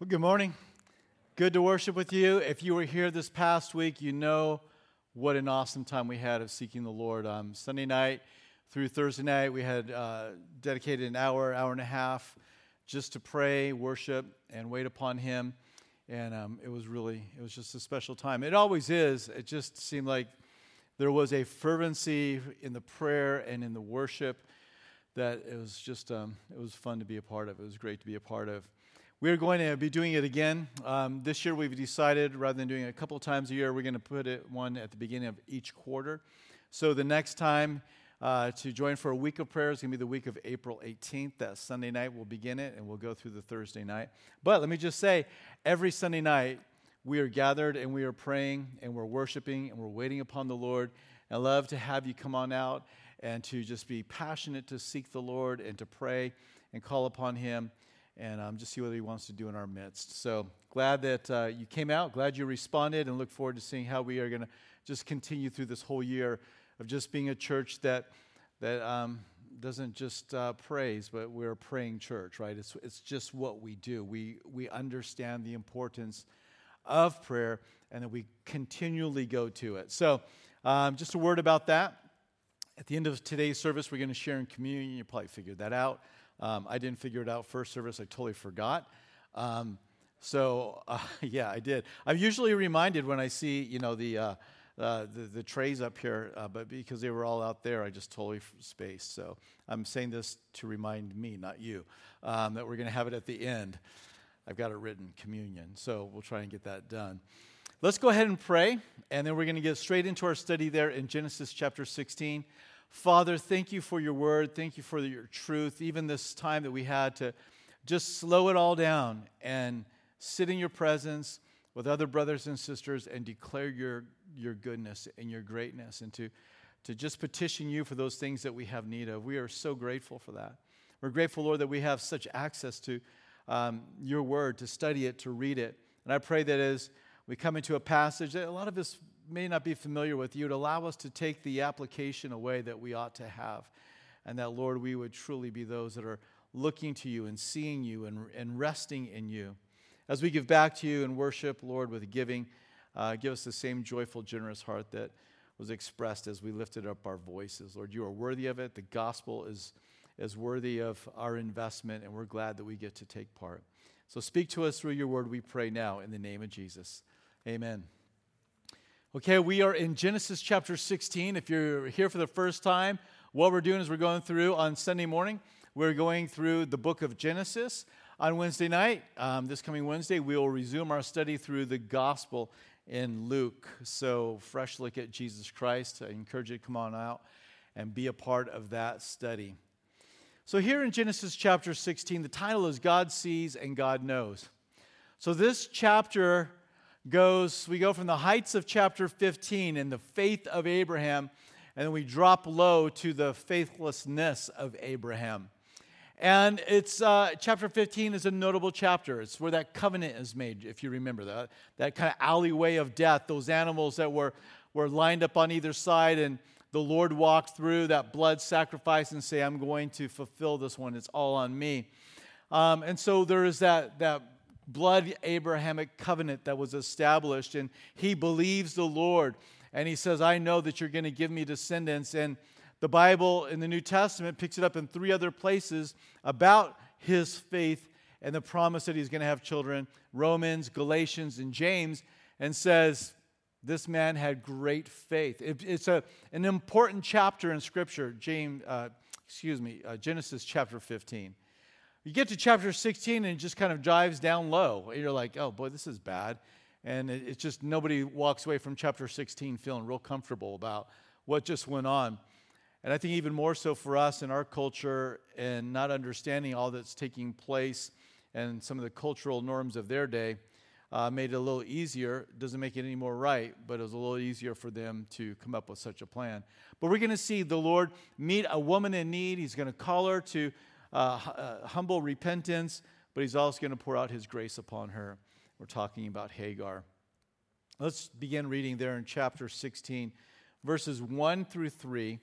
Well, good morning. Good to worship with you. If you were here this past week, you know what an awesome time we had of seeking the Lord. Um, Sunday night through Thursday night, we had uh, dedicated an hour, hour and a half just to pray, worship, and wait upon Him. And um, it was really, it was just a special time. It always is. It just seemed like there was a fervency in the prayer and in the worship that it was just, um, it was fun to be a part of. It was great to be a part of. We're going to be doing it again. Um, this year, we've decided rather than doing it a couple times a year, we're going to put it one at the beginning of each quarter. So the next time uh, to join for a week of prayer is going to be the week of April 18th. That Sunday night, we'll begin it and we'll go through the Thursday night. But let me just say, every Sunday night, we are gathered and we are praying and we're worshiping and we're waiting upon the Lord. I love to have you come on out and to just be passionate to seek the Lord and to pray and call upon Him and um, just see what he wants to do in our midst. So glad that uh, you came out, glad you responded, and look forward to seeing how we are going to just continue through this whole year of just being a church that that um, doesn't just uh, praise, but we're a praying church, right? It's it's just what we do. We we understand the importance of prayer, and that we continually go to it. So, um, just a word about that. At the end of today's service, we're going to share in communion. You probably figured that out. Um, I didn't figure it out first service. I totally forgot. Um, so uh, yeah, I did. I'm usually reminded when I see you know the uh, uh, the, the, trays up here, uh, but because they were all out there, I just totally spaced. So I'm saying this to remind me, not you, um, that we're going to have it at the end. I've got it written, communion. So we'll try and get that done. Let's go ahead and pray, and then we're going to get straight into our study there in Genesis chapter 16. Father, thank you for your word. Thank you for your truth. Even this time that we had to just slow it all down and sit in your presence with other brothers and sisters and declare your, your goodness and your greatness and to, to just petition you for those things that we have need of. We are so grateful for that. We're grateful, Lord, that we have such access to um, your word, to study it, to read it. And I pray that as we come into a passage that a lot of us may not be familiar with, you'd allow us to take the application away that we ought to have. And that, Lord, we would truly be those that are looking to you and seeing you and, and resting in you. As we give back to you and worship, Lord, with giving, uh, give us the same joyful, generous heart that was expressed as we lifted up our voices. Lord, you are worthy of it. The gospel is, is worthy of our investment, and we're glad that we get to take part. So speak to us through your word, we pray now, in the name of Jesus. Amen. Okay, we are in Genesis chapter 16. If you're here for the first time, what we're doing is we're going through on Sunday morning, we're going through the book of Genesis. On Wednesday night, um, this coming Wednesday, we will resume our study through the gospel in Luke. So, fresh look at Jesus Christ. I encourage you to come on out and be a part of that study. So, here in Genesis chapter 16, the title is God Sees and God Knows. So, this chapter goes, we go from the heights of chapter 15 and the faith of Abraham, and then we drop low to the faithlessness of Abraham. And it's uh, chapter 15 is a notable chapter. It's where that covenant is made, if you remember that that kind of alleyway of death. Those animals that were were lined up on either side, and the Lord walked through that blood sacrifice and say, "I'm going to fulfill this one. It's all on me." Um, and so there is that that blood Abrahamic covenant that was established. And he believes the Lord. And he says, I know that you're going to give me descendants. And the Bible in the New Testament picks it up in three other places about his faith and the promise that he's going to have children Romans, Galatians, and James, and says, This man had great faith. It, it's a, an important chapter in Scripture, James, uh, excuse me, uh, Genesis chapter 15. You get to chapter 16 and it just kind of dives down low. You're like, oh boy, this is bad. And it's just nobody walks away from chapter 16 feeling real comfortable about what just went on. And I think even more so for us in our culture and not understanding all that's taking place and some of the cultural norms of their day uh, made it a little easier. Doesn't make it any more right, but it was a little easier for them to come up with such a plan. But we're going to see the Lord meet a woman in need. He's going to call her to uh, uh, humble repentance, but he's also going to pour out his grace upon her. We're talking about Hagar. Let's begin reading there in chapter 16, verses 1 through 3.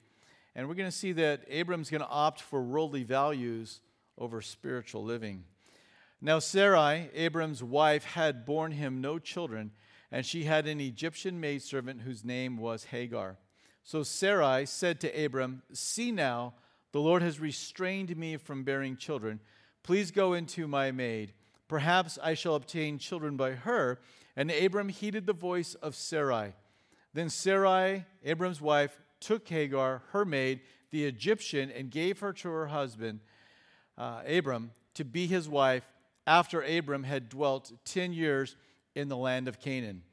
And we're going to see that Abram's going to opt for worldly values over spiritual living. Now, Sarai, Abram's wife, had borne him no children, and she had an Egyptian maidservant whose name was Hagar. So Sarai said to Abram, See now, the Lord has restrained me from bearing children. Please go into my maid. Perhaps I shall obtain children by her. And Abram heeded the voice of Sarai. Then Sarai, Abram's wife, took Hagar, her maid, the Egyptian, and gave her to her husband, uh, Abram, to be his wife after Abram had dwelt 10 years in the land of Canaan.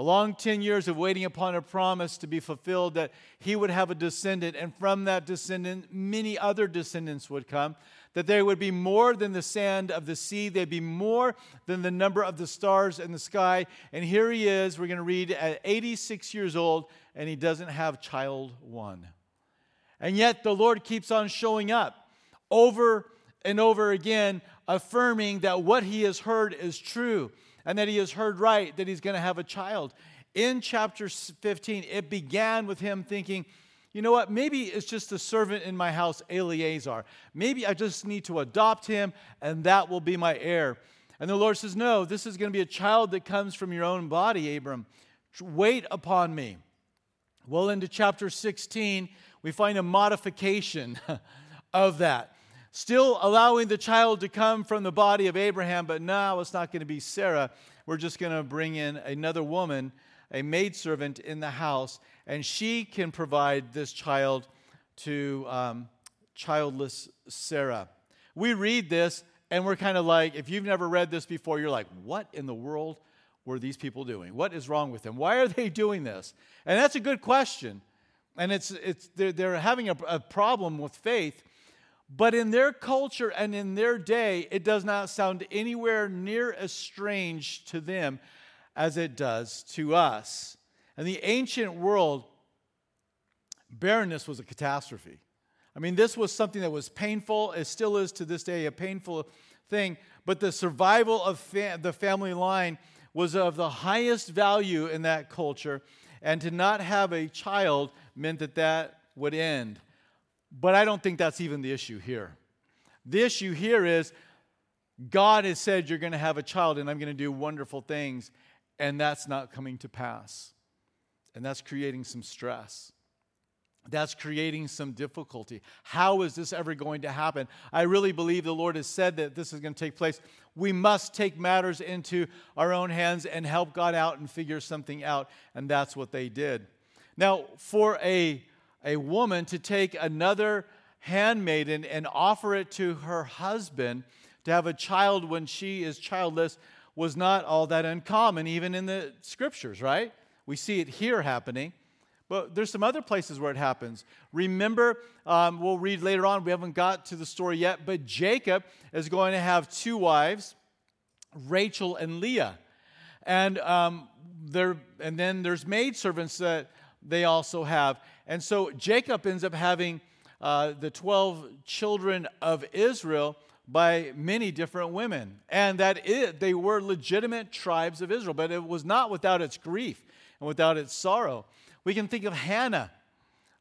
A long 10 years of waiting upon a promise to be fulfilled that he would have a descendant, and from that descendant, many other descendants would come. That there would be more than the sand of the sea, they'd be more than the number of the stars in the sky. And here he is, we're going to read at 86 years old, and he doesn't have child one. And yet the Lord keeps on showing up over and over again, affirming that what he has heard is true and that he has heard right, that he's going to have a child. In chapter 15, it began with him thinking, you know what, maybe it's just a servant in my house, Eleazar. Maybe I just need to adopt him and that will be my heir. And the Lord says, No, this is going to be a child that comes from your own body, Abram. Wait upon me. Well, into chapter 16, we find a modification of that. Still allowing the child to come from the body of Abraham, but now it's not going to be Sarah. We're just going to bring in another woman, a maidservant in the house, and she can provide this child to um, childless Sarah. We read this and we're kind of like, if you've never read this before, you're like, what in the world were these people doing? What is wrong with them? Why are they doing this? And that's a good question. And it's, it's, they're, they're having a, a problem with faith but in their culture and in their day, it does not sound anywhere near as strange to them as it does to us. In the ancient world, barrenness was a catastrophe. I mean, this was something that was painful. It still is to this day a painful thing. But the survival of fa- the family line was of the highest value in that culture. And to not have a child meant that that would end. But I don't think that's even the issue here. The issue here is God has said you're going to have a child and I'm going to do wonderful things, and that's not coming to pass. And that's creating some stress. That's creating some difficulty. How is this ever going to happen? I really believe the Lord has said that this is going to take place. We must take matters into our own hands and help God out and figure something out. And that's what they did. Now, for a a woman to take another handmaiden and offer it to her husband to have a child when she is childless was not all that uncommon, even in the scriptures, right? We see it here happening. But there's some other places where it happens. Remember, um, we'll read later on, we haven't got to the story yet, but Jacob is going to have two wives, Rachel and Leah. And, um, there, and then there's maidservants that they also have. And so Jacob ends up having uh, the 12 children of Israel by many different women. And that it, they were legitimate tribes of Israel, but it was not without its grief and without its sorrow. We can think of Hannah,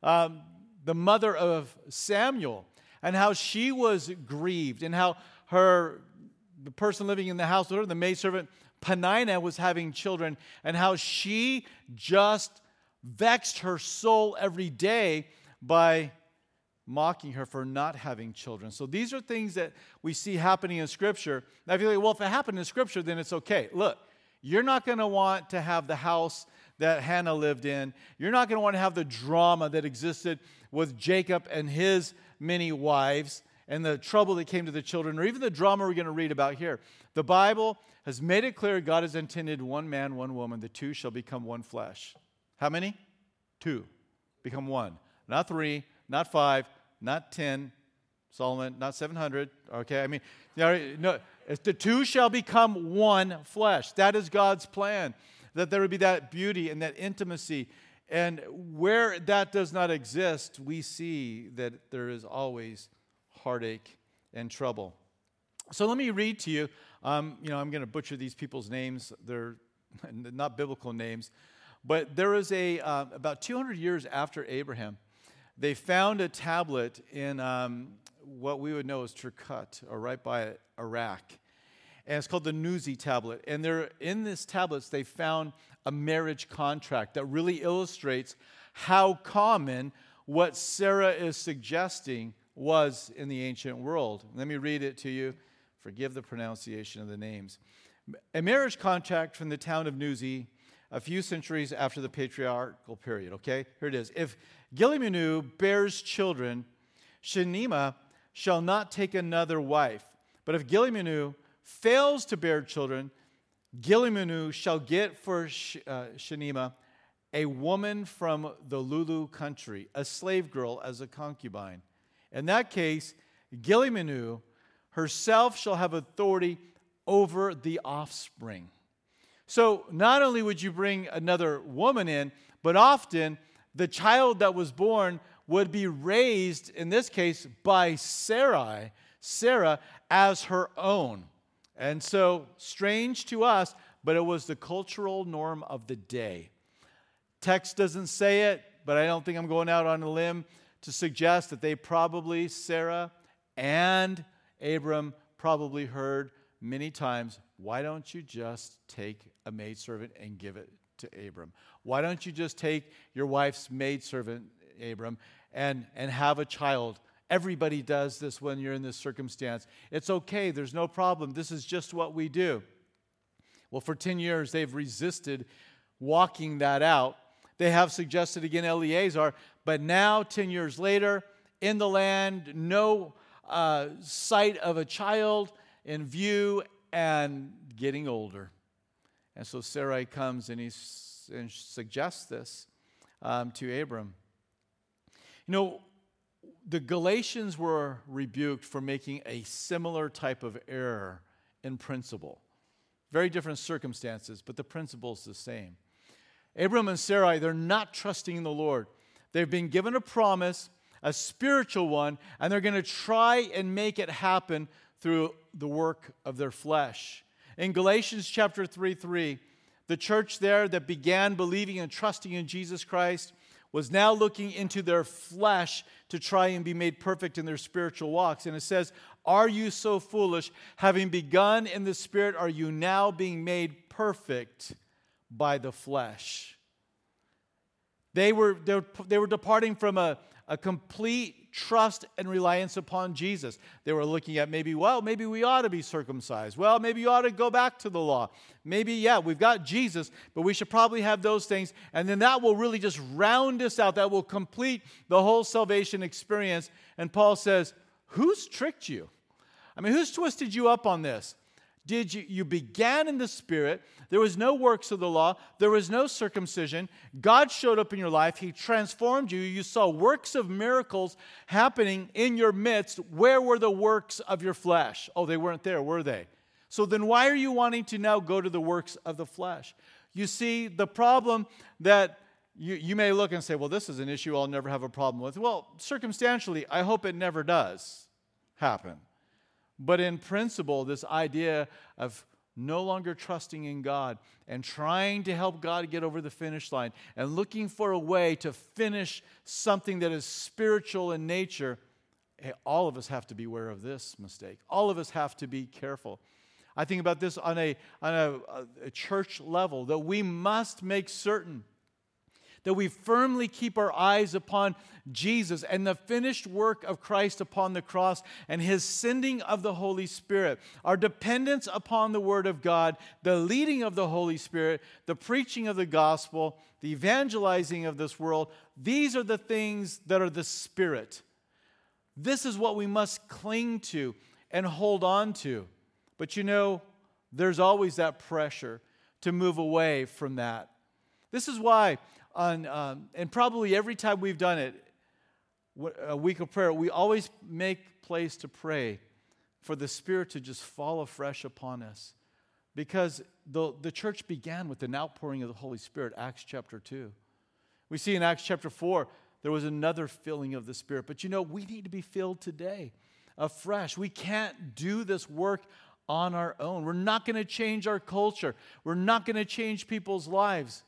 um, the mother of Samuel, and how she was grieved, and how her, the person living in the house with her, the maidservant Peninnah, was having children, and how she just vexed her soul every day by mocking her for not having children. So these are things that we see happening in Scripture. Now, if you're like, well, if it happened in Scripture, then it's okay. Look, you're not going to want to have the house that Hannah lived in. You're not going to want to have the drama that existed with Jacob and his many wives and the trouble that came to the children, or even the drama we're going to read about here. The Bible has made it clear God has intended one man, one woman, the two shall become one flesh. How many? Two. Become one. Not three, not five, not ten. Solomon, not 700. Okay, I mean, no, the two shall become one flesh. That is God's plan, that there would be that beauty and that intimacy. And where that does not exist, we see that there is always heartache and trouble. So let me read to you. Um, you know, I'm going to butcher these people's names. They're not biblical names. But there was a, uh, about 200 years after Abraham, they found a tablet in um, what we would know as Kirkuk, or right by Iraq. and it's called the Nuzi tablet. And they're, in this tablets, they found a marriage contract that really illustrates how common what Sarah is suggesting was in the ancient world. Let me read it to you. Forgive the pronunciation of the names. A marriage contract from the town of Nuzi a few centuries after the patriarchal period. Okay, here it is. If Gilimenu bears children, Shenema shall not take another wife. But if Gilimenu fails to bear children, Gilimenu shall get for Sh- uh, a woman from the Lulu country, a slave girl as a concubine. In that case, Gilimenu herself shall have authority over the offspring. So not only would you bring another woman in, but often the child that was born would be raised, in this case, by Sarai, Sarah, as her own. And so, strange to us, but it was the cultural norm of the day. Text doesn't say it, but I don't think I'm going out on a limb to suggest that they probably, Sarah and Abram, probably heard many times, why don't you just take a maidservant and give it to Abram? Why don't you just take your wife's maidservant, Abram, and, and have a child? Everybody does this when you're in this circumstance. It's okay, there's no problem. This is just what we do. Well, for 10 years, they've resisted walking that out. They have suggested again Eleazar, but now, 10 years later, in the land, no uh, sight of a child in view and getting older. And so Sarai comes and he and suggests this um, to Abram. You know, the Galatians were rebuked for making a similar type of error in principle. Very different circumstances, but the principle is the same. Abram and Sarai, they're not trusting in the Lord. They've been given a promise, a spiritual one, and they're going to try and make it happen through the work of their flesh. In Galatians chapter 3 3, the church there that began believing and trusting in Jesus Christ was now looking into their flesh to try and be made perfect in their spiritual walks. And it says, Are you so foolish? Having begun in the Spirit, are you now being made perfect by the flesh? They were, they were, they were departing from a, a complete trust and reliance upon Jesus. They were looking at maybe, well, maybe we ought to be circumcised. Well, maybe you ought to go back to the law. Maybe, yeah, we've got Jesus, but we should probably have those things. And then that will really just round us out. That will complete the whole salvation experience. And Paul says, Who's tricked you? I mean, who's twisted you up on this? Did you, you began in the Spirit. There was no works of the law, there was no circumcision. God showed up in your life, He transformed you. You saw works of miracles happening in your midst. Where were the works of your flesh? Oh, they weren't there, were they? So then, why are you wanting to now go to the works of the flesh? You see, the problem that you, you may look and say, well, this is an issue I'll never have a problem with. Well, circumstantially, I hope it never does happen. But in principle, this idea of no longer trusting in God and trying to help God get over the finish line and looking for a way to finish something that is spiritual in nature, all of us have to be aware of this mistake. All of us have to be careful. I think about this on a, on a, a church level that we must make certain that we firmly keep our eyes upon Jesus and the finished work of Christ upon the cross and his sending of the Holy Spirit, our dependence upon the Word of God, the leading of the Holy Spirit, the preaching of the gospel, the evangelizing of this world. These are the things that are the Spirit. This is what we must cling to and hold on to. But you know, there's always that pressure to move away from that. This is why on, um, and probably every time we've done it, a week of prayer, we always make place to pray for the Spirit to just fall afresh upon us. Because the, the church began with an outpouring of the Holy Spirit, Acts chapter 2. We see in Acts chapter 4, there was another filling of the Spirit. But you know, we need to be filled today afresh. We can't do this work on our own. We're not going to change our culture, we're not going to change people's lives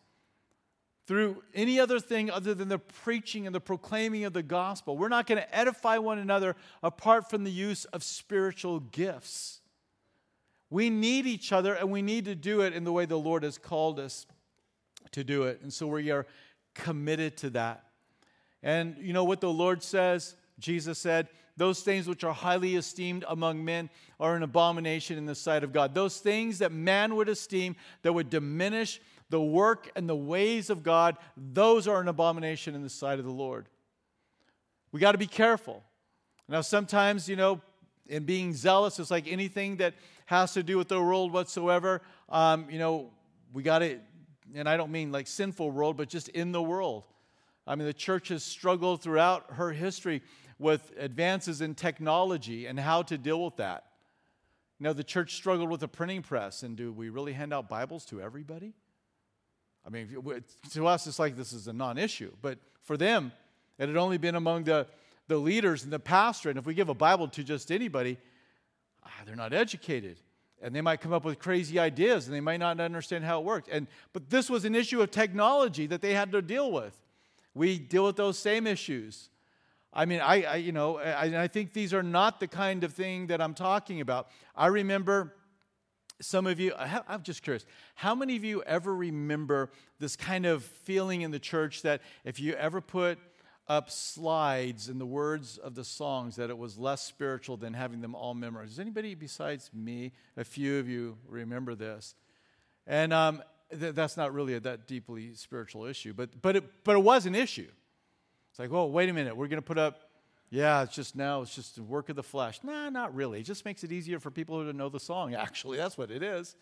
through any other thing other than the preaching and the proclaiming of the gospel. We're not going to edify one another apart from the use of spiritual gifts. We need each other and we need to do it in the way the Lord has called us to do it. And so we are committed to that. And you know what the Lord says? Jesus said, Those things which are highly esteemed among men are an abomination in the sight of God. Those things that man would esteem that would diminish the work and the ways of God, those are an abomination in the sight of the Lord. We got to be careful. Now, sometimes, you know, in being zealous, it's like anything that has to do with the world whatsoever. Um, you know, we got to, and I don't mean like sinful world, but just in the world. I mean, the church has struggled throughout her history with advances in technology and how to deal with that. You know, the church struggled with a printing press, and do we really hand out Bibles to everybody? I mean, to us, it's like this is a non issue, but for them, it had only been among the, the leaders and the pastor. And if we give a Bible to just anybody, ah, they're not educated. And they might come up with crazy ideas and they might not understand how it worked. And, but this was an issue of technology that they had to deal with. We deal with those same issues. I mean, I, I you know, I, I think these are not the kind of thing that I'm talking about. I remember some of you, I'm just curious, how many of you ever remember this kind of feeling in the church that if you ever put up slides in the words of the songs, that it was less spiritual than having them all memorized? Does anybody besides me, a few of you, remember this? And um, th- that's not really a that deeply spiritual issue, but, but, it, but it was an issue. It's like, oh, wait a minute, we're going to put up yeah, it's just now, it's just the work of the flesh. Nah, not really. It just makes it easier for people to know the song, actually. That's what it is.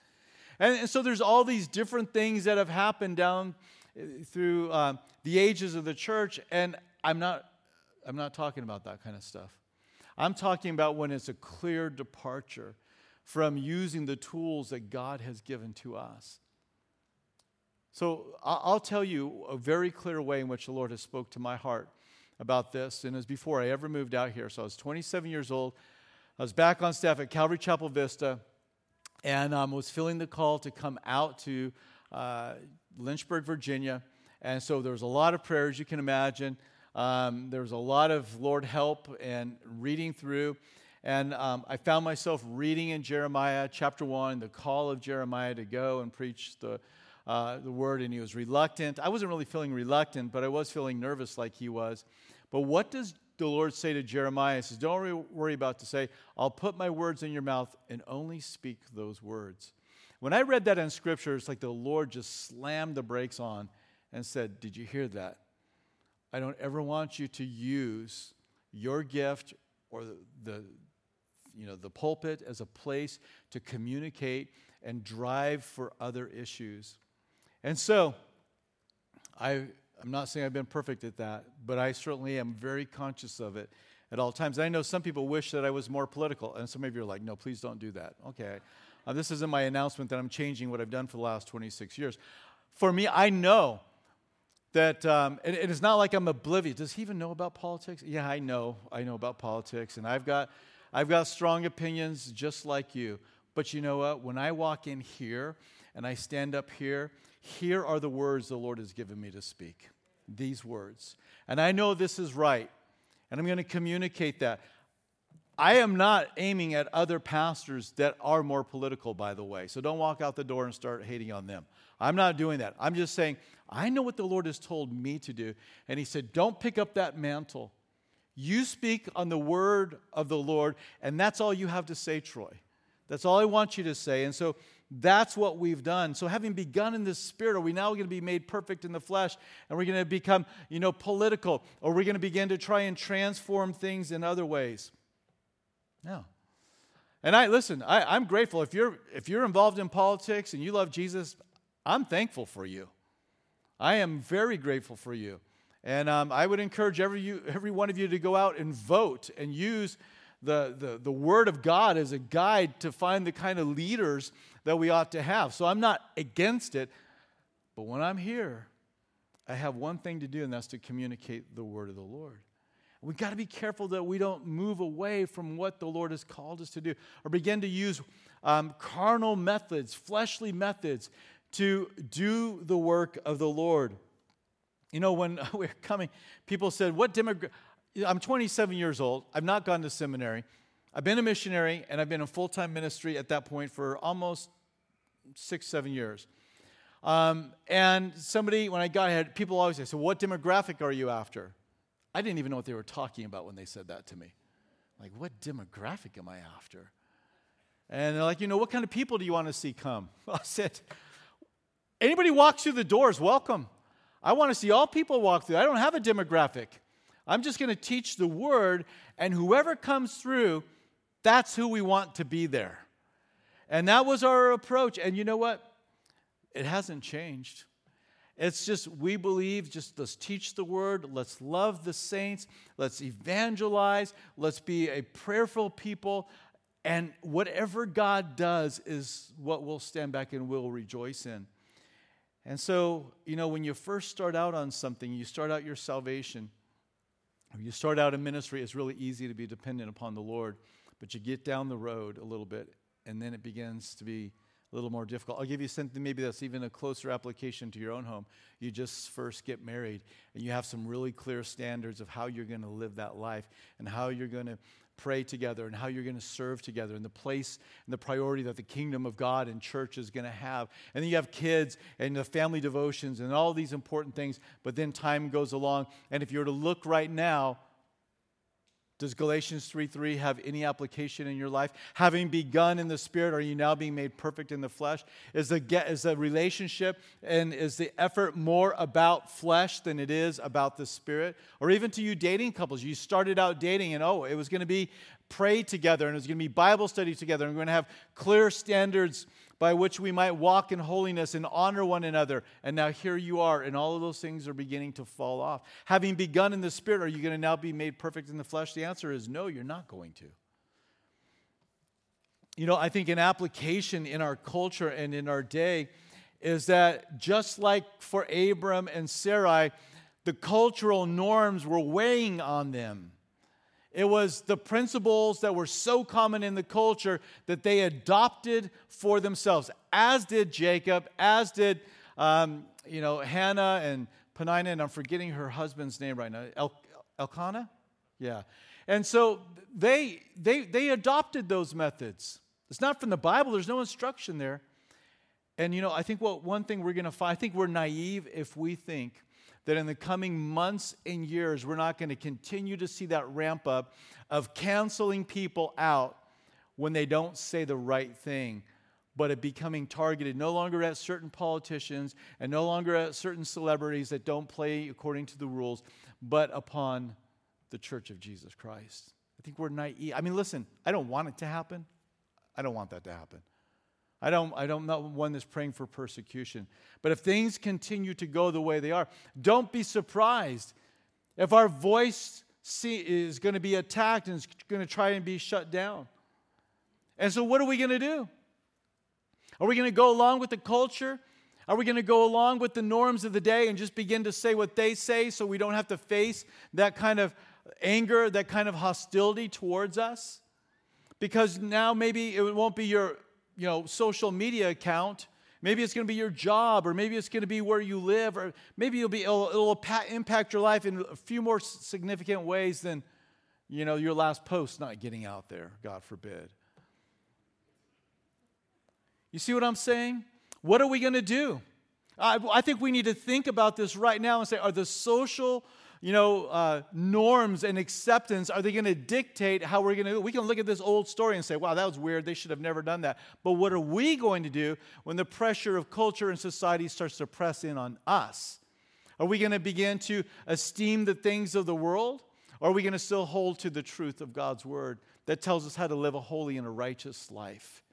And, and so there's all these different things that have happened down uh, through um, the ages of the church, and I'm not, I'm not talking about that kind of stuff. I'm talking about when it's a clear departure from using the tools that God has given to us. So I'll tell you a very clear way in which the Lord has spoke to my heart about this, and it was before I ever moved out here. So I was 27 years old. I was back on staff at Calvary Chapel Vista, and um, was feeling the call to come out to uh, Lynchburg, Virginia. And so there was a lot of prayers, you can imagine. Um, there was a lot of Lord help and reading through. And um, I found myself reading in Jeremiah chapter 1, the call of Jeremiah to go and preach the, uh, the word. And he was reluctant. I wasn't really feeling reluctant, but I was feeling nervous like he was. But what does the Lord say to Jeremiah? He says, Don't worry about to say, I'll put my words in your mouth and only speak those words. When I read that in scripture, it's like the Lord just slammed the brakes on and said, Did you hear that? I don't ever want you to use your gift or the, the you know, the pulpit as a place to communicate and drive for other issues. And so I I'm not saying I've been perfect at that, but I certainly am very conscious of it at all times. And I know some people wish that I was more political, and some of you are like, no, please don't do that. Okay. Uh, this isn't my announcement that I'm changing what I've done for the last 26 years. For me, I know that um, it, it is not like I'm oblivious. Does he even know about politics? Yeah, I know. I know about politics, and I've got, I've got strong opinions just like you. But you know what? When I walk in here and I stand up here here are the words the Lord has given me to speak. These words. And I know this is right. And I'm going to communicate that. I am not aiming at other pastors that are more political, by the way. So don't walk out the door and start hating on them. I'm not doing that. I'm just saying, I know what the Lord has told me to do. And He said, Don't pick up that mantle. You speak on the word of the Lord, and that's all you have to say, Troy. That's all I want you to say. And so that's what we've done. So, having begun in the spirit, are we now going to be made perfect in the flesh? And we're going to become, you know, political? Or we're going to begin to try and transform things in other ways? No. And I listen, I, I'm grateful. If you're if you're involved in politics and you love Jesus, I'm thankful for you. I am very grateful for you. And um, I would encourage every, you, every one of you to go out and vote and use the, the, the Word of God as a guide to find the kind of leaders that we ought to have. So I'm not against it, but when I'm here, I have one thing to do, and that's to communicate the Word of the Lord. We've got to be careful that we don't move away from what the Lord has called us to do or begin to use um, carnal methods, fleshly methods to do the work of the Lord. You know, when we are coming, people said, What demographic? I'm 27 years old. I've not gone to seminary. I've been a missionary and I've been in full time ministry at that point for almost six, seven years. Um, and somebody, when I got here, people always say, So, what demographic are you after? I didn't even know what they were talking about when they said that to me. Like, what demographic am I after? And they're like, You know, what kind of people do you want to see come? I said, Anybody walks through the doors, welcome. I want to see all people walk through. I don't have a demographic. I'm just going to teach the word, and whoever comes through, that's who we want to be there. And that was our approach. And you know what? It hasn't changed. It's just, we believe, just let's teach the word, let's love the saints, let's evangelize, let's be a prayerful people. And whatever God does is what we'll stand back and we'll rejoice in. And so, you know, when you first start out on something, you start out your salvation, when you start out in ministry, it's really easy to be dependent upon the Lord. But you get down the road a little bit, and then it begins to be a little more difficult. I'll give you something maybe that's even a closer application to your own home. You just first get married, and you have some really clear standards of how you're going to live that life and how you're going to pray together and how you're going to serve together and the place and the priority that the kingdom of God and church is going to have. And then you have kids and the family devotions and all these important things, but then time goes along. And if you were to look right now, does Galatians 3 3 have any application in your life? Having begun in the Spirit, are you now being made perfect in the flesh? Is the, is the relationship and is the effort more about flesh than it is about the Spirit? Or even to you dating couples, you started out dating and oh, it was going to be pray together and it was going to be Bible study together and we're going to have clear standards by which we might walk in holiness and honor one another. And now here you are, and all of those things are beginning to fall off. Having begun in the Spirit, are you going to now be made perfect in the flesh? The answer is no, you're not going to. You know, I think an application in our culture and in our day is that just like for Abram and Sarai, the cultural norms were weighing on them. It was the principles that were so common in the culture that they adopted for themselves, as did Jacob, as did um, you know Hannah and Penina, and I'm forgetting her husband's name right now, El- Elkanah, yeah. And so they they they adopted those methods. It's not from the Bible. There's no instruction there. And you know, I think what one thing we're going to find, I think we're naive if we think that in the coming months and years, we're not going to continue to see that ramp up of canceling people out when they don't say the right thing, but it becoming targeted no longer at certain politicians and no longer at certain celebrities that don't play according to the rules, but upon the church of Jesus Christ. I think we're naive. I mean, listen, I don't want it to happen. I don't want that to happen. I don't, I don't know one that's praying for persecution. But if things continue to go the way they are, don't be surprised if our voice see, is going to be attacked and is going to try and be shut down. And so, what are we going to do? Are we going to go along with the culture? Are we going to go along with the norms of the day and just begin to say what they say so we don't have to face that kind of anger, that kind of hostility towards us? Because now maybe it won't be your you know, social media account. Maybe it's going to be your job, or maybe it's going to be where you live, or maybe it'll, be, it'll, it'll impact your life in a few more significant ways than, you know, your last post not getting out there, God forbid. You see what I'm saying? What are we going to do? I, I think we need to think about this right now and say, are the social you know, uh, norms and acceptance are they going to dictate how we're going to do We can look at this old story and say, wow, that was weird. They should have never done that. But what are we going to do when the pressure of culture and society starts to press in on us? Are we going to begin to esteem the things of the world? Or are we going to still hold to the truth of God's word that tells us how to live a holy and a righteous life?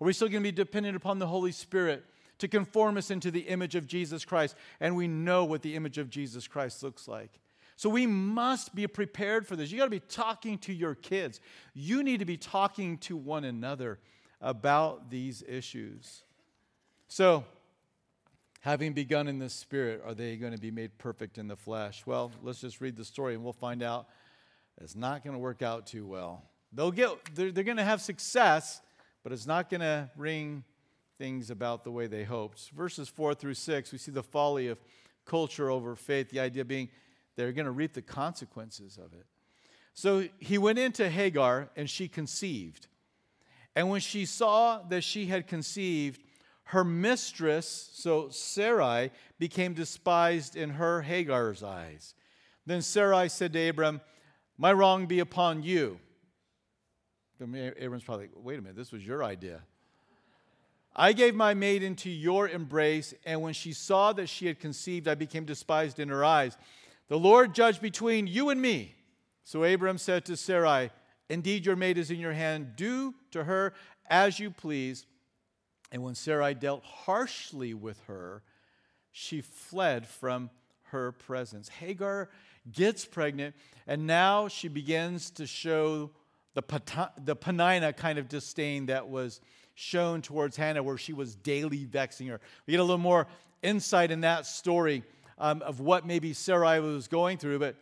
Are we still going to be dependent upon the Holy Spirit to conform us into the image of Jesus Christ? And we know what the image of Jesus Christ looks like. So we must be prepared for this. You got to be talking to your kids. You need to be talking to one another about these issues. So, having begun in the spirit, are they going to be made perfect in the flesh? Well, let's just read the story and we'll find out it's not going to work out too well. They'll get they're, they're going to have success, but it's not going to bring things about the way they hoped. Verses 4 through 6, we see the folly of culture over faith, the idea being they're going to reap the consequences of it. So he went into Hagar, and she conceived. And when she saw that she had conceived, her mistress, so Sarai, became despised in her Hagar's eyes. Then Sarai said to Abram, My wrong be upon you. Abram's probably wait a minute, this was your idea. I gave my maid into your embrace, and when she saw that she had conceived, I became despised in her eyes. The Lord judged between you and me. So Abram said to Sarai, Indeed, your maid is in your hand. Do to her as you please. And when Sarai dealt harshly with her, she fled from her presence. Hagar gets pregnant, and now she begins to show the, the Penina kind of disdain that was shown towards Hannah, where she was daily vexing her. We get a little more insight in that story um, of what maybe Sarai was going through, but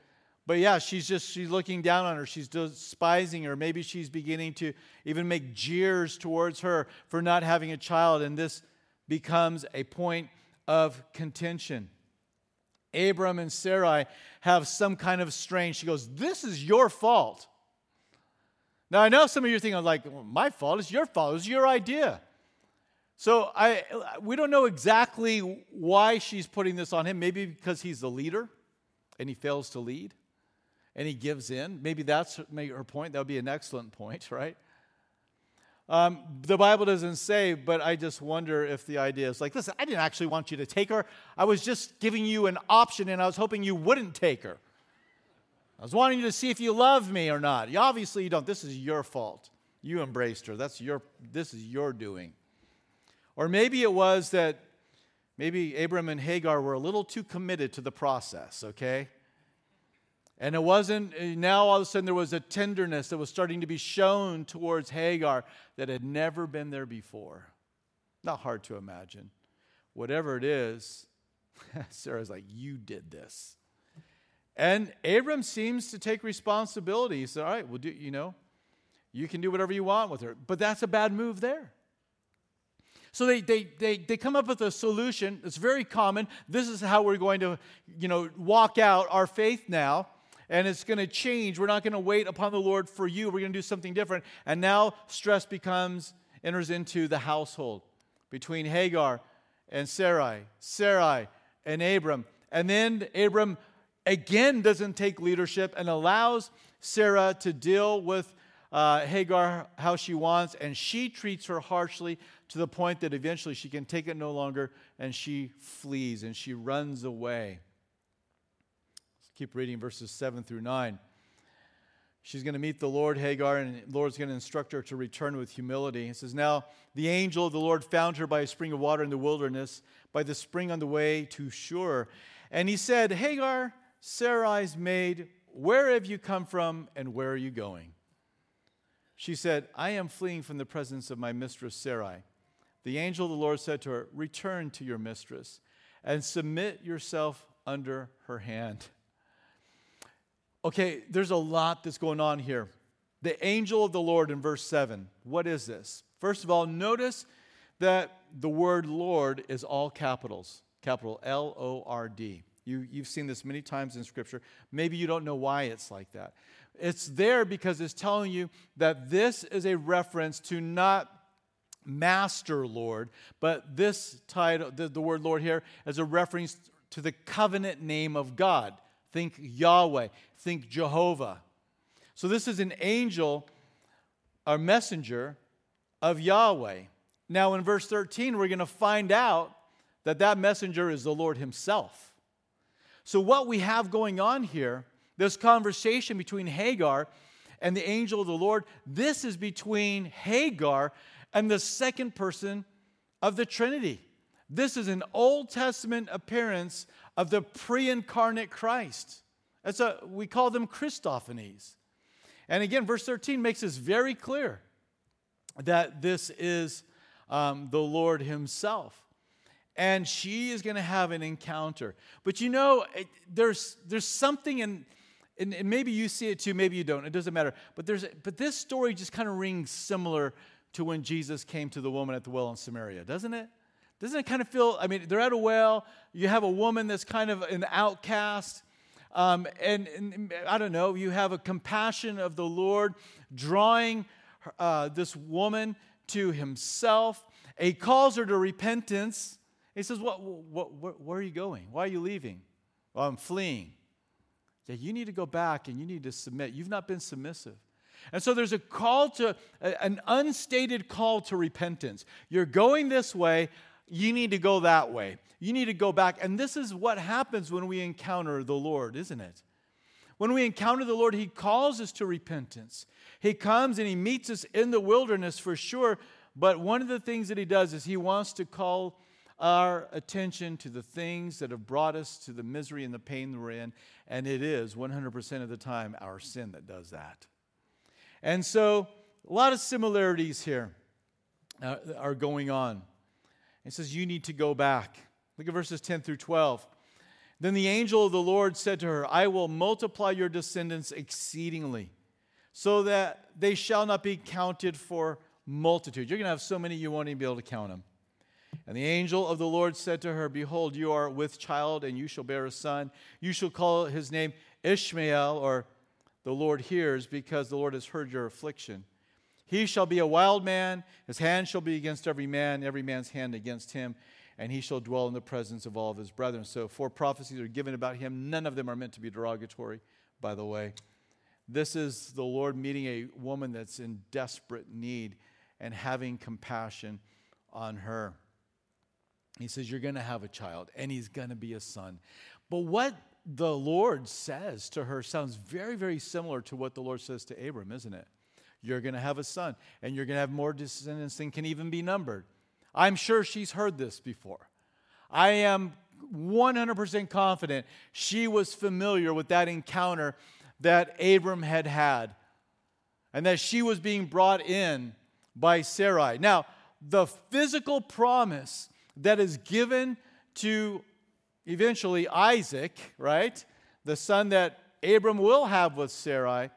but yeah, she's just she's looking down on her. She's despising her. Maybe she's beginning to even make jeers towards her for not having a child, and this becomes a point of contention. Abram and Sarai have some kind of strain. She goes, This is your fault. Now, I know some of you are thinking, like, well, my fault. It's your fault. It's your idea. So I, we don't know exactly why she's putting this on him. Maybe because he's the leader and he fails to lead and he gives in. Maybe that's her point. That would be an excellent point, right? Um, the Bible doesn't say, but I just wonder if the idea is like, listen, I didn't actually want you to take her. I was just giving you an option, and I was hoping you wouldn't take her. I was wanting you to see if you love me or not. You, obviously, you don't. This is your fault. You embraced her. That's your. This is your doing. Or maybe it was that maybe Abram and Hagar were a little too committed to the process. Okay, and it wasn't, now all of a sudden there was a tenderness that was starting to be shown towards Hagar that had never been there before. Not hard to imagine. Whatever it is, Sarah's like, You did this. And Abram seems to take responsibility. He said, All right, well, do, you know, you can do whatever you want with her. But that's a bad move there. So they, they, they, they come up with a solution. It's very common. This is how we're going to, you know, walk out our faith now and it's going to change. We're not going to wait upon the Lord for you. We're going to do something different. And now stress becomes, enters into the household between Hagar and Sarai, Sarai and Abram. And then Abram again doesn't take leadership and allows Sarah to deal with uh, Hagar how she wants, and she treats her harshly to the point that eventually she can take it no longer and she flees and she runs away. Let's Keep reading verses 7 through 9. She's going to meet the Lord, Hagar, and the Lord's going to instruct her to return with humility. It says, Now the angel of the Lord found her by a spring of water in the wilderness, by the spring on the way to Shur. And he said, Hagar, Sarai's maid, where have you come from and where are you going? She said, I am fleeing from the presence of my mistress Sarai. The angel of the Lord said to her, Return to your mistress and submit yourself under her hand. Okay, there's a lot that's going on here. The angel of the Lord in verse 7. What is this? First of all, notice that the word Lord is all capitals, capital L O R D. You, you've seen this many times in Scripture. Maybe you don't know why it's like that. It's there because it's telling you that this is a reference to not Master Lord, but this title, the, the word Lord here, as a reference to the covenant name of God. Think Yahweh. Think Jehovah. So this is an angel, a messenger of Yahweh. Now, in verse 13, we're going to find out that that messenger is the Lord Himself. So, what we have going on here, this conversation between Hagar and the angel of the Lord, this is between Hagar and the second person of the Trinity. This is an Old Testament appearance of the pre incarnate Christ. That's a, we call them Christophanies. And again, verse 13 makes this very clear that this is um, the Lord Himself. And she is going to have an encounter. But you know, it, there's, there's something in, and, and maybe you see it too, maybe you don't, it doesn't matter. But, there's, but this story just kind of rings similar to when Jesus came to the woman at the well in Samaria, doesn't it? Doesn't it kind of feel, I mean, they're at a well, you have a woman that's kind of an outcast. Um, and, and, I don't know, you have a compassion of the Lord drawing uh, this woman to himself. He calls her to repentance. He says, what, what, what, Where are you going? Why are you leaving? Well, I'm fleeing. Yeah, you need to go back and you need to submit. You've not been submissive. And so there's a call to, an unstated call to repentance. You're going this way, you need to go that way. You need to go back. And this is what happens when we encounter the Lord, isn't it? When we encounter the Lord, He calls us to repentance. He comes and He meets us in the wilderness for sure. But one of the things that He does is He wants to call our attention to the things that have brought us to the misery and the pain that we're in. And it is 100% of the time our sin that does that. And so, a lot of similarities here uh, are going on. It says, You need to go back. Look at verses 10 through 12. Then the angel of the Lord said to her, I will multiply your descendants exceedingly, so that they shall not be counted for multitude. You're going to have so many you won't even be able to count them. And the angel of the Lord said to her, Behold, you are with child, and you shall bear a son. You shall call his name Ishmael, or the Lord hears, because the Lord has heard your affliction. He shall be a wild man, his hand shall be against every man, every man's hand against him and he shall dwell in the presence of all of his brethren. So, four prophecies are given about him. None of them are meant to be derogatory, by the way. This is the Lord meeting a woman that's in desperate need and having compassion on her. He says, You're going to have a child, and he's going to be a son. But what the Lord says to her sounds very, very similar to what the Lord says to Abram, isn't it? You're going to have a son, and you're going to have more descendants than can even be numbered. I'm sure she's heard this before. I am 100% confident she was familiar with that encounter that Abram had had and that she was being brought in by Sarai. Now, the physical promise that is given to eventually Isaac, right? The son that Abram will have with Sarai,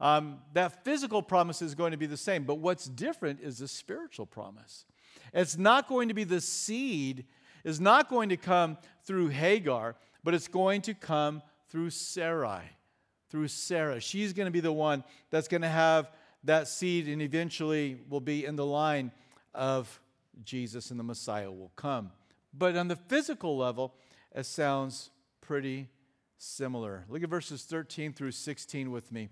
um, that physical promise is going to be the same. But what's different is the spiritual promise. It's not going to be the seed, is not going to come through Hagar, but it's going to come through Sarai, through Sarah. She's going to be the one that's going to have that seed and eventually will be in the line of Jesus and the Messiah will come. But on the physical level, it sounds pretty similar. Look at verses 13 through 16 with me.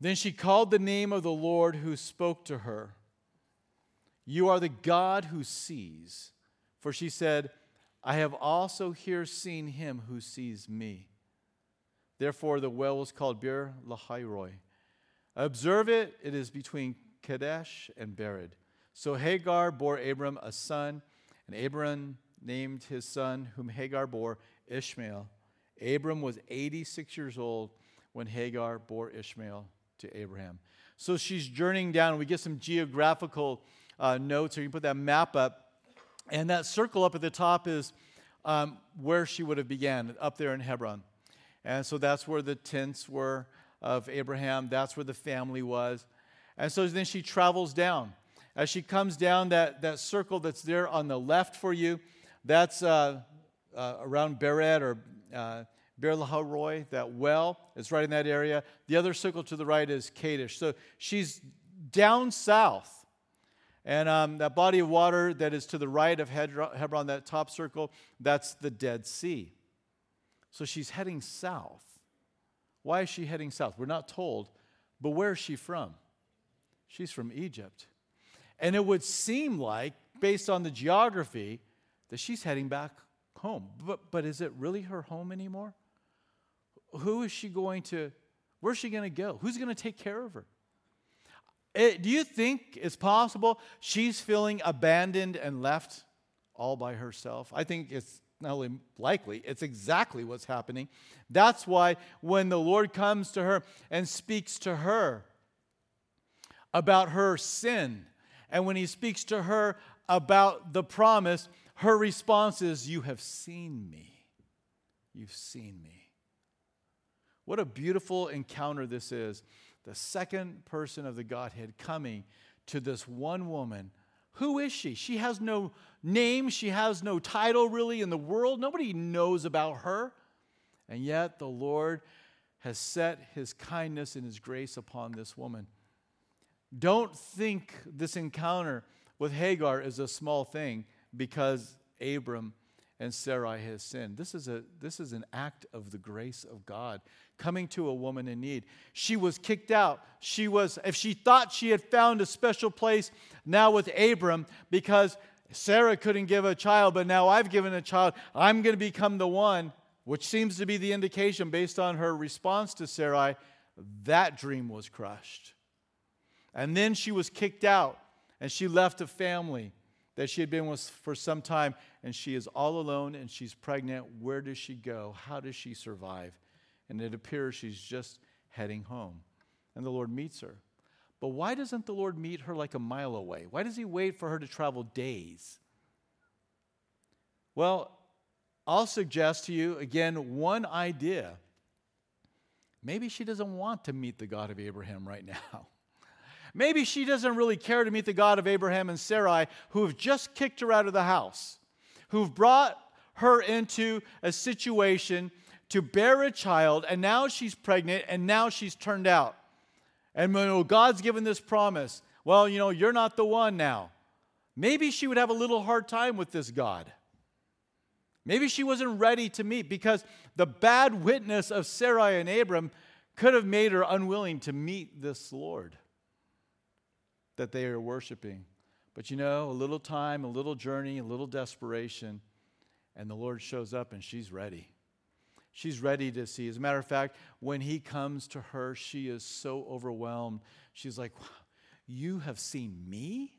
Then she called the name of the Lord who spoke to her. You are the God who sees. For she said, I have also here seen him who sees me. Therefore, the well was called Bir Lahairoi. Observe it, it is between Kadesh and Bered. So Hagar bore Abram a son, and Abram named his son, whom Hagar bore, Ishmael. Abram was 86 years old when Hagar bore Ishmael to Abraham. So she's journeying down. We get some geographical uh, notes, or you can put that map up. And that circle up at the top is um, where she would have began, up there in Hebron. And so that's where the tents were of Abraham. That's where the family was. And so then she travels down. As she comes down that, that circle that's there on the left for you, that's uh, uh, around Bered or uh, Beer Lahai Roi, that well. It's right in that area. The other circle to the right is Kadesh. So she's down south and um, that body of water that is to the right of Hebron, that top circle, that's the Dead Sea. So she's heading south. Why is she heading south? We're not told, but where is she from? She's from Egypt. And it would seem like, based on the geography, that she's heading back home. But, but is it really her home anymore? Who is she going to, where's she going to go? Who's going to take care of her? It, eh, do you think it's possible she's feeling abandoned and left all by herself? I think it's not only likely, it's exactly what's happening. That's why when the Lord comes to her and speaks to her about her sin, and when he speaks to her about the promise, her response is, You have seen me. You've seen me. What a beautiful encounter this is the second person of the Godhead coming to this one woman. Who is she? She has no name, she has no title really in the world. Nobody knows about her. And yet the Lord has set his kindness and his grace upon this woman. Don't think this encounter with Hagar is a small thing because Abram and Sarai has sinned. This is, a, this is an act of the grace of God coming to a woman in need. She was kicked out. She was, if she thought she had found a special place now with Abram because Sarah couldn't give a child, but now I've given a child, I'm going to become the one, which seems to be the indication based on her response to Sarai, that dream was crushed. And then she was kicked out and she left a family that she had been with for some time, and she is all alone and she's pregnant. Where does she go? How does she survive? And it appears she's just heading home. And the Lord meets her. But why doesn't the Lord meet her like a mile away? Why does He wait for her to travel days? Well, I'll suggest to you again one idea. Maybe she doesn't want to meet the God of Abraham right now. Maybe she doesn't really care to meet the God of Abraham and Sarai, who have just kicked her out of the house, who've brought her into a situation to bear a child, and now she's pregnant, and now she's turned out. And when God's given this promise, well, you know, you're not the one now. Maybe she would have a little hard time with this God. Maybe she wasn't ready to meet because the bad witness of Sarai and Abram could have made her unwilling to meet this Lord that they are worshiping. But you know, a little time, a little journey, a little desperation, and the Lord shows up and she's ready. She's ready to see. As a matter of fact, when he comes to her, she is so overwhelmed. She's like, You have seen me?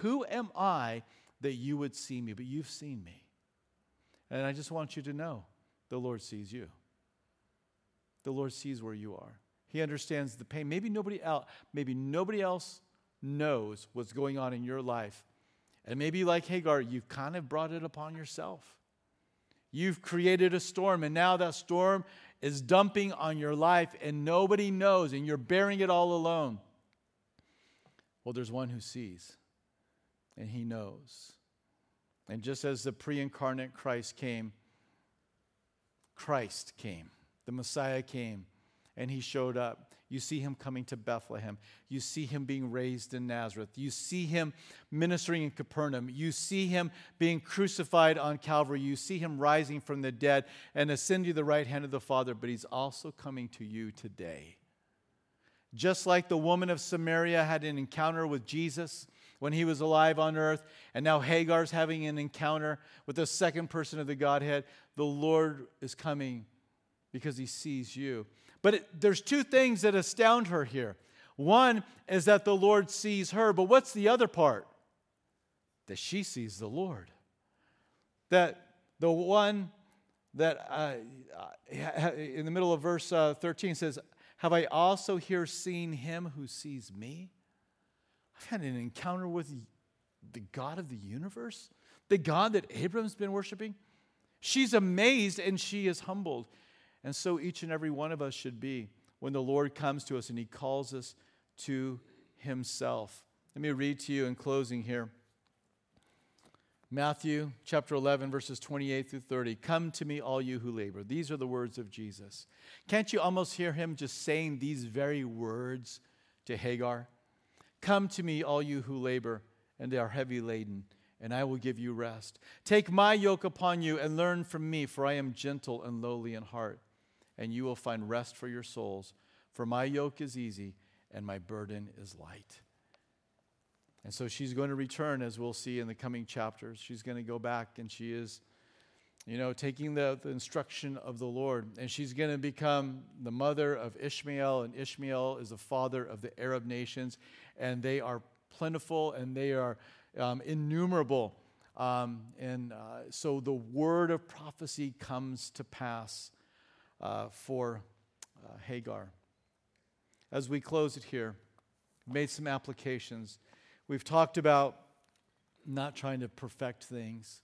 Who am I that you would see me? But you've seen me. And I just want you to know the Lord sees you. The Lord sees where you are. He understands the pain. Maybe nobody else, maybe nobody else knows what's going on in your life. And maybe like Hagar, you've kind of brought it upon yourself. You've created a storm, and now that storm is dumping on your life, and nobody knows, and you're bearing it all alone. Well, there's one who sees, and he knows. And just as the pre incarnate Christ came, Christ came, the Messiah came and he showed up. You see him coming to Bethlehem. You see him being raised in Nazareth. You see him ministering in Capernaum. You see him being crucified on Calvary. You see him rising from the dead and ascending to the right hand of the Father. But he's also coming to you today. Just like the woman of Samaria had an encounter with Jesus when he was alive on earth, and now Hagar's having an encounter with the second person of the Godhead, the Lord is coming because he sees you. But it, there's two things that astound her here. One is that the Lord sees her, but what's the other part? That she sees the Lord. That the one that uh, in the middle of verse uh, 13 says, Have I also here seen him who sees me? I've had an encounter with the God of the universe, the God that Abram's been worshiping. She's amazed and she is humbled. And so each and every one of us should be when the Lord comes to us and He calls us to Himself. Let me read to you in closing here. Matthew chapter 11, verses 28 through 30. Come to me, all you who labor. These are the words of Jesus. Can't you almost hear him just saying these very words to Hagar? Come to me, all you who labor and are heavy laden, and I will give you rest. Take my yoke upon you and learn from me, for I am gentle and lowly in heart and you will find rest for your souls. For my yoke is easy and my burden is light. And so she's going to return, as we'll see in the coming chapters. She's going to go back and she is, you know, taking the, the instruction of the Lord. And she's going to become the mother of Ishmael, and Ishmael is the father of the Arab nations. And they are plentiful and they are um, innumerable. Um, and uh, so the word of prophecy comes to pass uh, for uh, Hagar. As we close it here, made some applications. We've talked about not trying to perfect things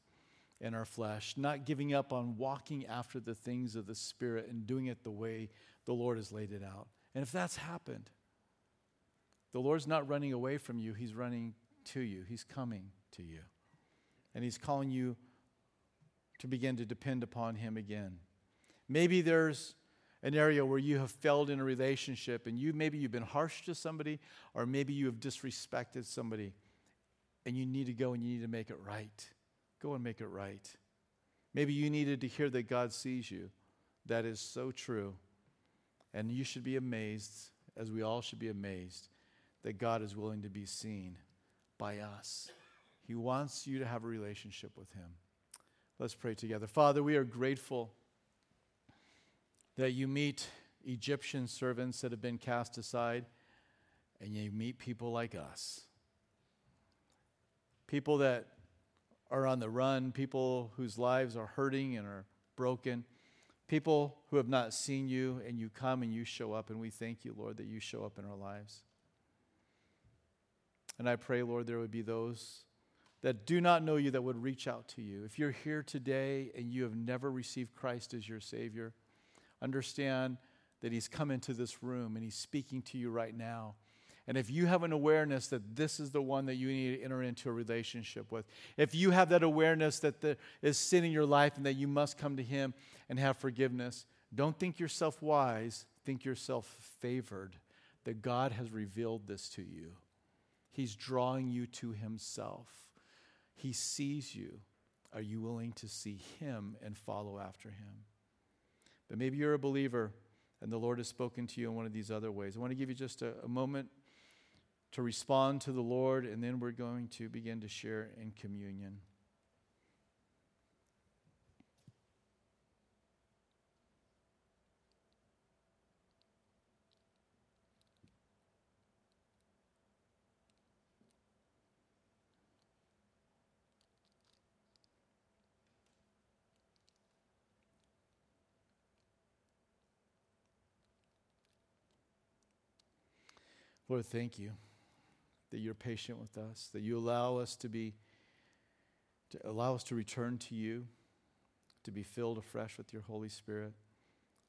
in our flesh, not giving up on walking after the things of the Spirit and doing it the way the Lord has laid it out. And if that's happened, the Lord's not running away from you, He's running to you, He's coming to you. And He's calling you to begin to depend upon Him again. Maybe there's an area where you have failed in a relationship and you maybe you've been harsh to somebody or maybe you have disrespected somebody and you need to go and you need to make it right. Go and make it right. Maybe you needed to hear that God sees you. That is so true. And you should be amazed, as we all should be amazed, that God is willing to be seen by us. He wants you to have a relationship with Him. Let's pray together. Father, we are grateful that you meet Egyptian servants that have been cast aside, and you meet people like us. People that are on the run, people whose lives are hurting and are broken, people who have not seen you, and you come and you show up, and we thank you, Lord, that you show up in our lives. And I pray, Lord, there would be those that do not know you that would reach out to you. If you're here today and you have never received Christ as your Savior, understand that He's come into this room and He's speaking to you right now. And if you have an awareness that this is the one that you need to enter into a relationship with, if you have that awareness that there is sin in your life and that you must come to Him and have forgiveness, don't think yourself wise, think yourself favored that God has revealed this to you. He's drawing you to Himself. He sees you. Are you willing to see Him and follow after Him? But maybe you're a believer and the Lord has spoken to you in one of these other ways. I want to give you just a, a moment to respond to the Lord, and then we're going to begin to share in communion. Lord, thank you that you're patient with us, that you allow us to be, to allow us to return to you, to be filled afresh with your Holy Spirit,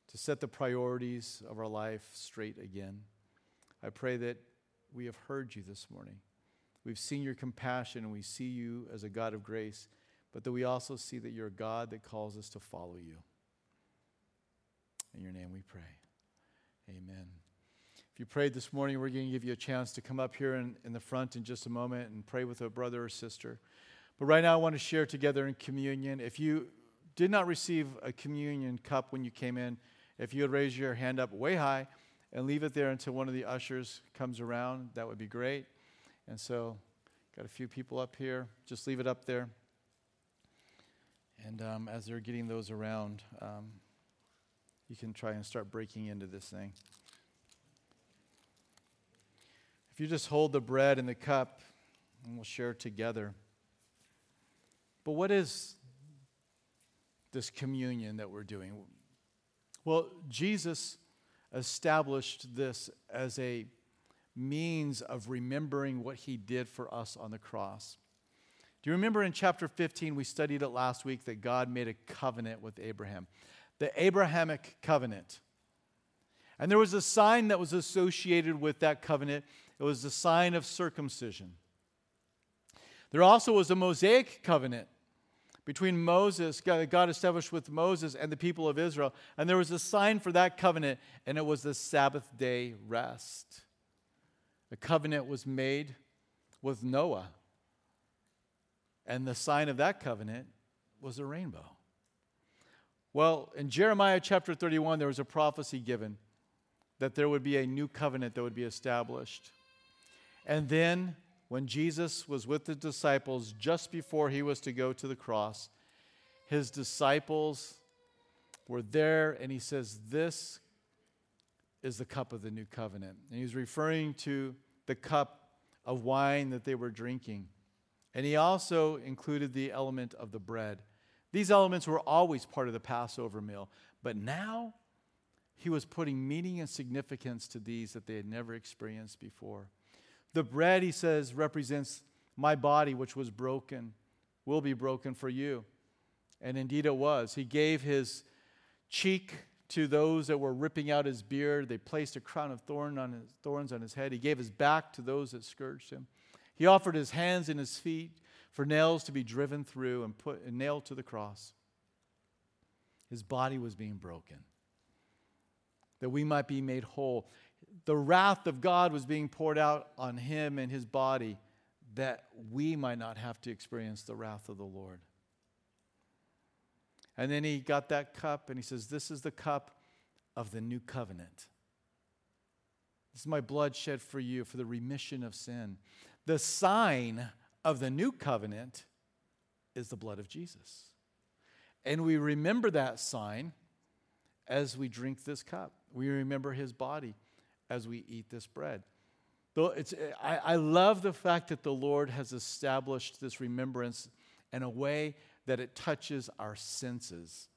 to set the priorities of our life straight again. I pray that we have heard you this morning. We've seen your compassion and we see you as a God of grace, but that we also see that you're a God that calls us to follow you. In your name we pray. Amen. If you prayed this morning, we're going to give you a chance to come up here in, in the front in just a moment and pray with a brother or sister. But right now, I want to share together in communion. If you did not receive a communion cup when you came in, if you would raise your hand up way high and leave it there until one of the ushers comes around, that would be great. And so, got a few people up here. Just leave it up there. And um, as they're getting those around, um, you can try and start breaking into this thing. If you just hold the bread and the cup, and we'll share together. But what is this communion that we're doing? Well, Jesus established this as a means of remembering what he did for us on the cross. Do you remember in chapter 15, we studied it last week that God made a covenant with Abraham? The Abrahamic covenant. And there was a sign that was associated with that covenant, it was the sign of circumcision. There also was a Mosaic covenant between Moses, God established with Moses and the people of Israel. And there was a sign for that covenant, and it was the Sabbath day rest. The covenant was made with Noah. And the sign of that covenant was a rainbow. Well, in Jeremiah chapter 31, there was a prophecy given that there would be a new covenant that would be established. And then, when Jesus was with the disciples just before he was to go to the cross, his disciples were there, and he says, This is the cup of the new covenant. And he's referring to the cup of wine that they were drinking. And he also included the element of the bread. These elements were always part of the Passover meal, but now he was putting meaning and significance to these that they had never experienced before. The bread, he says, represents my body, which was broken, will be broken for you. And indeed it was. He gave his cheek to those that were ripping out his beard. They placed a crown of thorn on his, thorns on his head. He gave his back to those that scourged him. He offered his hands and his feet for nails to be driven through and put and nailed to the cross. His body was being broken, that we might be made whole. The wrath of God was being poured out on him and his body, that we might not have to experience the wrath of the Lord. And then he got that cup and he says, This is the cup of the new covenant. This is my blood shed for you for the remission of sin. The sign of the new covenant is the blood of Jesus. And we remember that sign as we drink this cup. We remember his body as we eat this bread. Though it's, I, I love the fact that the Lord has established this remembrance in a way that it touches our senses.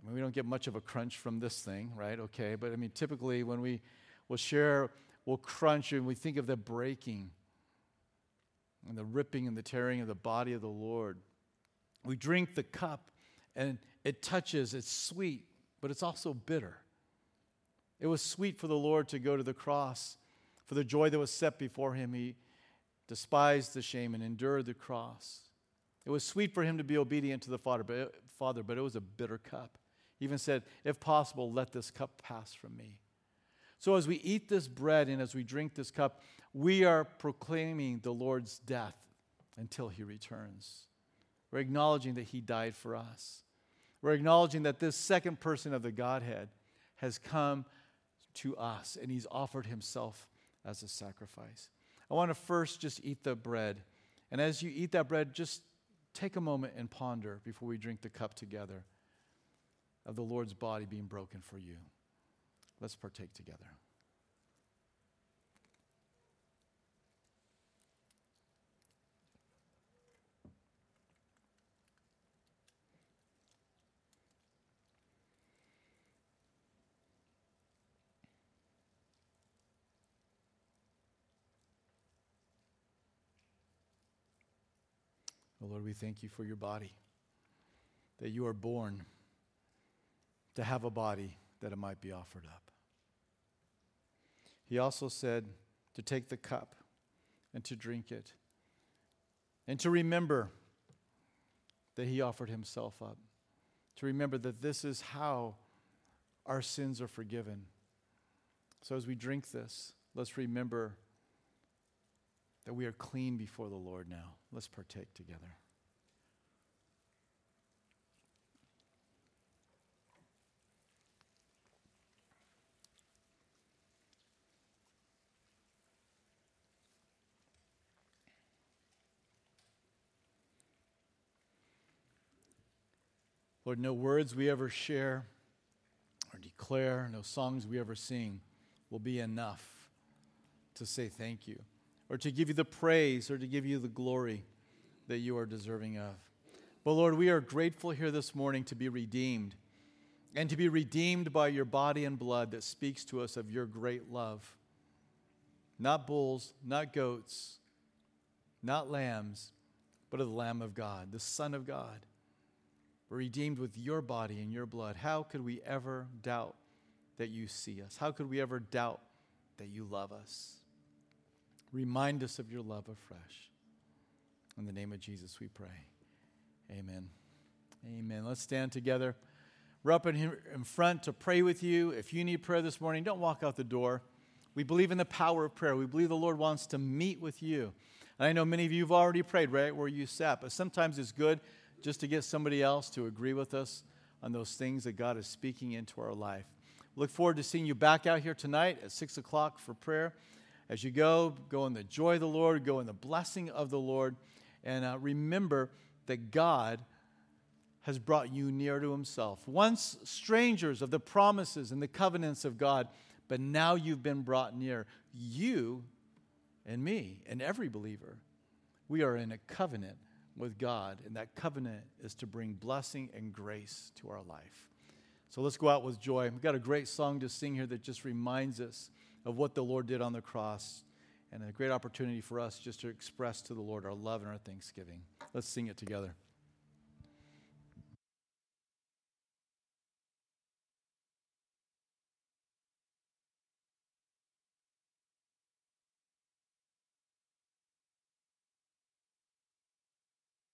I mean, we don't get much of a crunch from this thing, right? Okay, but I mean, typically when we will share, we'll crunch and we think of the breaking and the ripping and the tearing of the body of the Lord. We drink the cup and it touches, it's sweet, but it's also bitter. It was sweet for the Lord to go to the cross. For the joy that was set before him, he despised the shame and endured the cross. It was sweet for him to be obedient to the Father, but it, Father, but it was a bitter cup. He even said, If possible, let this cup pass from me. So as we eat this bread and as we drink this cup, we are proclaiming the Lord's death until he returns. We're acknowledging that he died for us. We're acknowledging that this second person of the Godhead has come to us and he's offered himself as a sacrifice. I want to first just eat the bread. And as you eat that bread, just take a moment and ponder before we drink the cup together of the Lord's body being broken for you. Let's partake together. Oh Lord, we thank you for your body, that you are born to have a body that it might be offered up. He also said to take the cup and to drink it, and to remember that he offered himself up, to remember that this is how our sins are forgiven. So as we drink this, let's remember that we are clean before the Lord now. Let's partake together. Lord, no words we ever share or declare, no songs we ever sing will be enough to say thank you or to give you the praise or to give you the glory that you are deserving of. But Lord, we are grateful here this morning to be redeemed and to be redeemed by your body and blood that speaks to us of your great love. Not bulls, not goats, not lambs, but of the Lamb of God, the Son of God. We're redeemed with your body and your blood. How could we ever doubt that you see us? How could we ever doubt that you love us? Remind us of your love afresh. In the name of Jesus, we pray. Amen. Amen. Let's stand together. We're up in, here in front to pray with you. If you need prayer this morning, don't walk out the door. We believe in the power of prayer. We believe the Lord wants to meet with you. And I know many of you have already prayed right where you sat, but sometimes it's good just to get somebody else to agree with us on those things that God is speaking into our life. Look forward to seeing you back out here tonight at 6 o'clock for prayer. As you go, go in the joy of the Lord, go in the blessing of the Lord, and uh, remember that God has brought you near to Himself. Once strangers of the promises and the covenants of God, but now you've been brought near. You and me and every believer, we are in a covenant with God, and that covenant is to bring blessing and grace to our life. So let's go out with joy. We've got a great song to sing here that just reminds us of what the Lord did on the cross and a great opportunity for us just to express to the Lord our love and our thanksgiving. Let's sing it together.